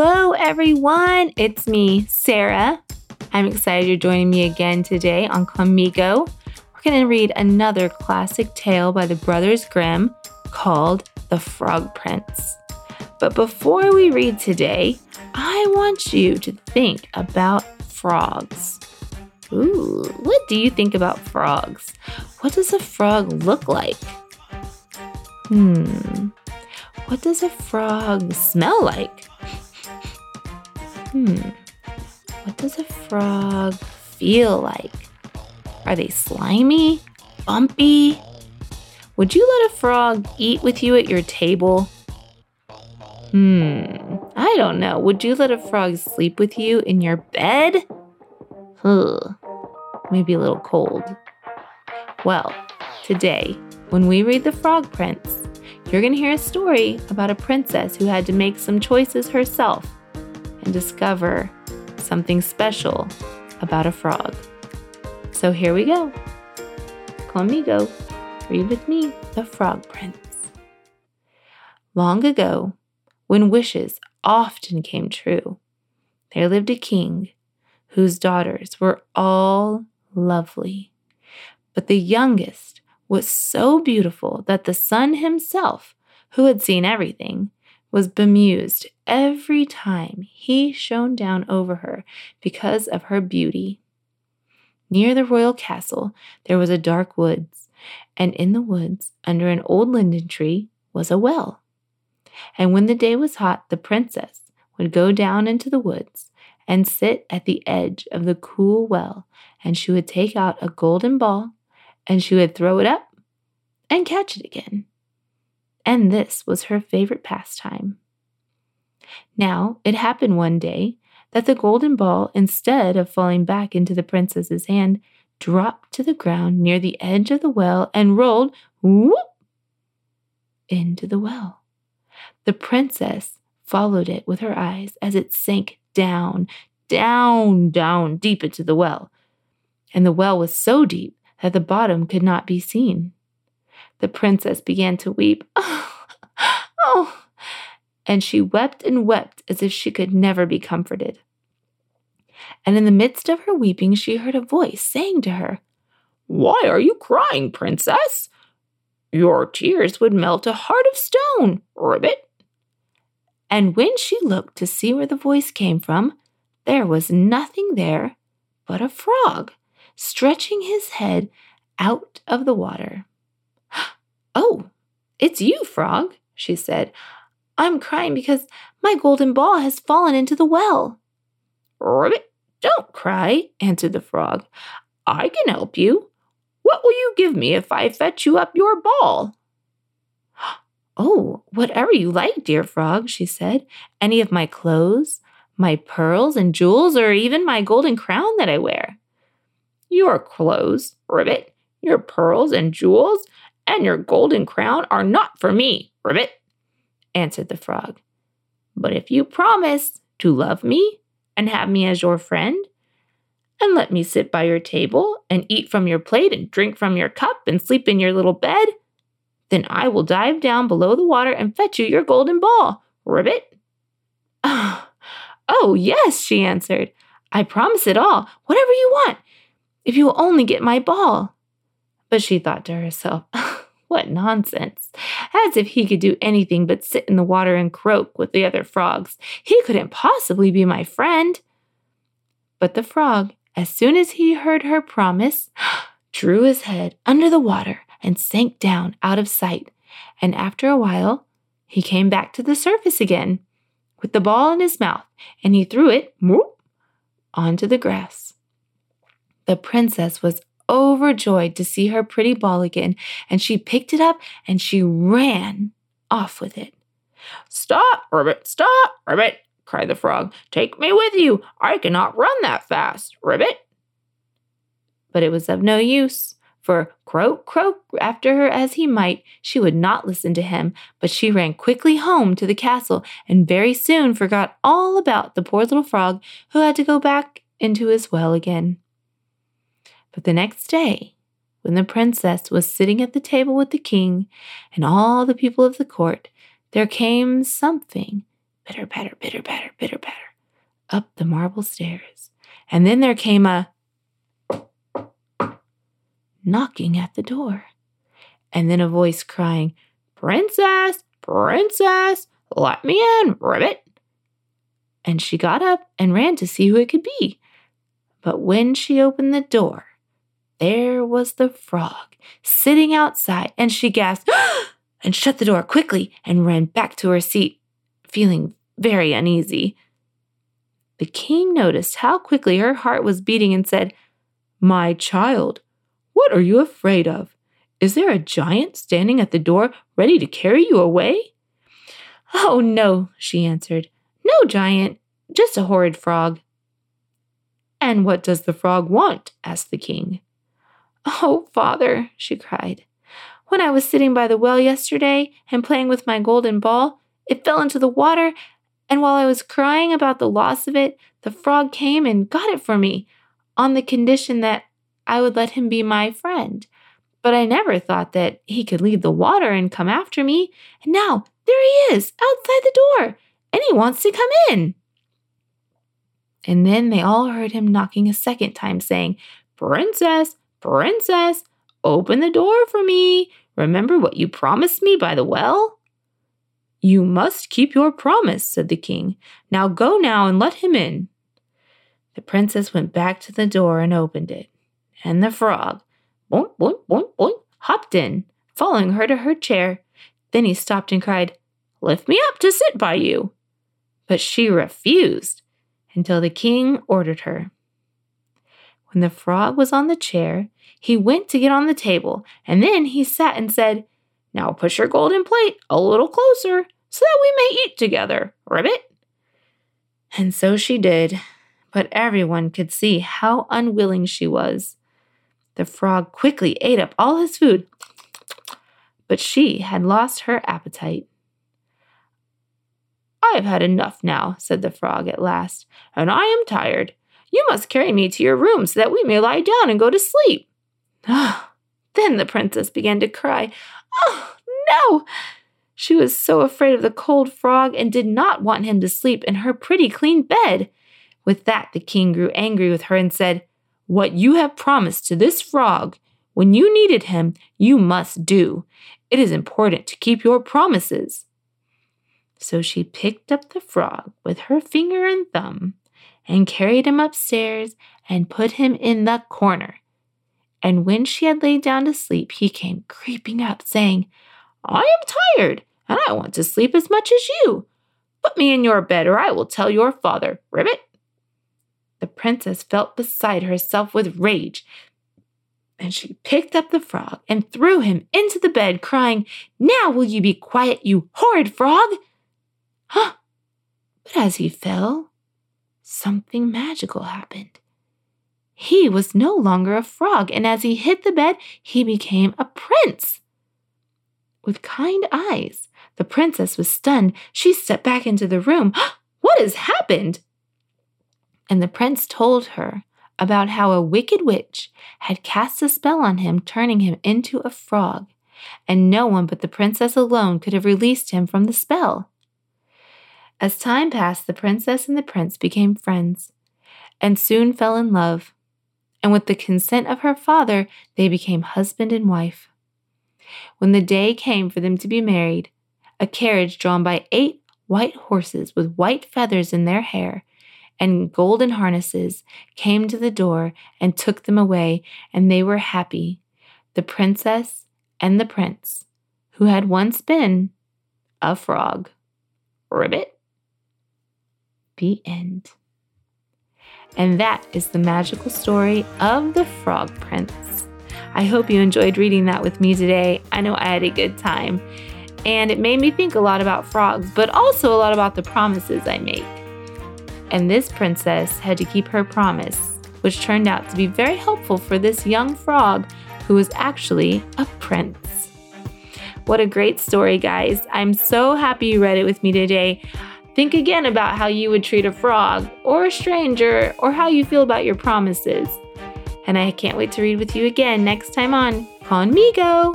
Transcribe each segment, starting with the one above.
Hello, everyone. It's me, Sarah. I'm excited you're joining me again today on Conmigo. We're going to read another classic tale by the Brothers Grimm called The Frog Prince. But before we read today, I want you to think about frogs. Ooh, what do you think about frogs? What does a frog look like? Hmm, what does a frog smell like? Hmm, what does a frog feel like? Are they slimy? Bumpy? Would you let a frog eat with you at your table? Hmm, I don't know. Would you let a frog sleep with you in your bed? Ugh, maybe a little cold. Well, today, when we read The Frog Prince, you're going to hear a story about a princess who had to make some choices herself and discover something special about a frog. So here we go. Conmigo. Read with me The Frog Prince. Long ago, when wishes often came true, there lived a king whose daughters were all lovely. But the youngest was so beautiful that the sun himself, who had seen everything, was bemused every time he shone down over her because of her beauty. Near the royal castle, there was a dark woods, and in the woods, under an old linden tree, was a well. And when the day was hot, the princess would go down into the woods and sit at the edge of the cool well, and she would take out a golden ball and she would throw it up and catch it again. And this was her favorite pastime. Now, it happened one day that the golden ball, instead of falling back into the princess's hand, dropped to the ground near the edge of the well and rolled whoop into the well. The princess followed it with her eyes as it sank down, down, down deep into the well. And the well was so deep that the bottom could not be seen. The princess began to weep. Oh, oh, and she wept and wept as if she could never be comforted. And in the midst of her weeping, she heard a voice saying to her, Why are you crying, princess? Your tears would melt a heart of stone, ribbit. And when she looked to see where the voice came from, there was nothing there but a frog stretching his head out of the water. Oh, it's you, frog, she said. I'm crying because my golden ball has fallen into the well. Ribbit, don't cry, answered the frog. I can help you. What will you give me if I fetch you up your ball? Oh, whatever you like, dear frog, she said. Any of my clothes, my pearls and jewels, or even my golden crown that I wear. Your clothes, Ribbit, your pearls and jewels, and your golden crown are not for me, Ribbit, answered the frog. But if you promise to love me and have me as your friend, and let me sit by your table and eat from your plate and drink from your cup and sleep in your little bed, then I will dive down below the water and fetch you your golden ball, Ribbit. Oh, oh, yes, she answered. I promise it all, whatever you want, if you will only get my ball. But she thought to herself, what nonsense. As if he could do anything but sit in the water and croak with the other frogs. He couldn't possibly be my friend. But the frog, as soon as he heard her promise, drew his head under the water and sank down out of sight. And after a while, he came back to the surface again with the ball in his mouth, and he threw it whoop, onto the grass. The princess was overjoyed to see her pretty ball again, and she picked it up and she ran off with it. Stop, Ribbit, stop, Ribbit, cried the frog. Take me with you. I cannot run that fast, Ribbit. But it was of no use, for croak, croak after her as he might, she would not listen to him, but she ran quickly home to the castle and very soon forgot all about the poor little frog who had to go back into his well again. But the next day, when the princess was sitting at the table with the king and all the people of the court, there came something Pitter patter, pitter patter, pitter patter, up the marble stairs. And then there came a knocking at the door. And then a voice crying, Princess, Princess, let me in, Ribbit. And she got up and ran to see who it could be. But when she opened the door, there was the frog sitting outside, and she gasped and shut the door quickly and ran back to her seat, feeling very uneasy. The king noticed how quickly her heart was beating and said, My child, what are you afraid of? Is there a giant standing at the door ready to carry you away? Oh, no, she answered. No giant, just a horrid frog. And what does the frog want? asked the king. Oh, father, she cried. When I was sitting by the well yesterday and playing with my golden ball, it fell into the water, and while I was crying about the loss of it, the frog came and got it for me on the condition that I would let him be my friend. But I never thought that he could leave the water and come after me. And now there he is outside the door, and he wants to come in. And then they all heard him knocking a second time, saying, Princess, Princess, open the door for me. Remember what you promised me by the well? You must keep your promise, said the king. Now go now and let him in. The princess went back to the door and opened it, and the frog, boink, boink, boink, boink, hopped in, following her to her chair. Then he stopped and cried, Lift me up to sit by you. But she refused until the king ordered her. When the frog was on the chair, he went to get on the table, and then he sat and said, Now push your golden plate a little closer so that we may eat together, Ribbit. And so she did, but everyone could see how unwilling she was. The frog quickly ate up all his food, but she had lost her appetite. I have had enough now, said the frog at last, and I am tired. You must carry me to your room so that we may lie down and go to sleep. Ah, then the princess began to cry. Oh, no! She was so afraid of the cold frog and did not want him to sleep in her pretty clean bed. With that, the king grew angry with her and said, What you have promised to this frog when you needed him, you must do. It is important to keep your promises. So she picked up the frog with her finger and thumb and carried him upstairs and put him in the corner. And when she had laid down to sleep, he came creeping up, saying, I am tired, and I want to sleep as much as you. Put me in your bed, or I will tell your father, Ribbit. The princess felt beside herself with rage, and she picked up the frog and threw him into the bed, crying, Now will you be quiet, you horrid frog? Huh! But as he fell, something magical happened. He was no longer a frog, and as he hit the bed, he became a prince. With kind eyes, the princess was stunned. She stepped back into the room. what has happened? And the prince told her about how a wicked witch had cast a spell on him, turning him into a frog, and no one but the princess alone could have released him from the spell. As time passed, the princess and the prince became friends and soon fell in love. And with the consent of her father, they became husband and wife. When the day came for them to be married, a carriage drawn by eight white horses with white feathers in their hair and golden harnesses came to the door and took them away, and they were happy, the princess and the prince, who had once been a frog. Ribbit. The end. And that is the magical story of the Frog Prince. I hope you enjoyed reading that with me today. I know I had a good time. And it made me think a lot about frogs, but also a lot about the promises I make. And this princess had to keep her promise, which turned out to be very helpful for this young frog who was actually a prince. What a great story, guys. I'm so happy you read it with me today. Think again about how you would treat a frog or a stranger or how you feel about your promises. And I can't wait to read with you again next time on Conmigo.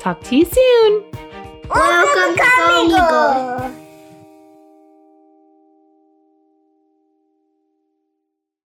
Talk to you soon. Welcome to Conmigo.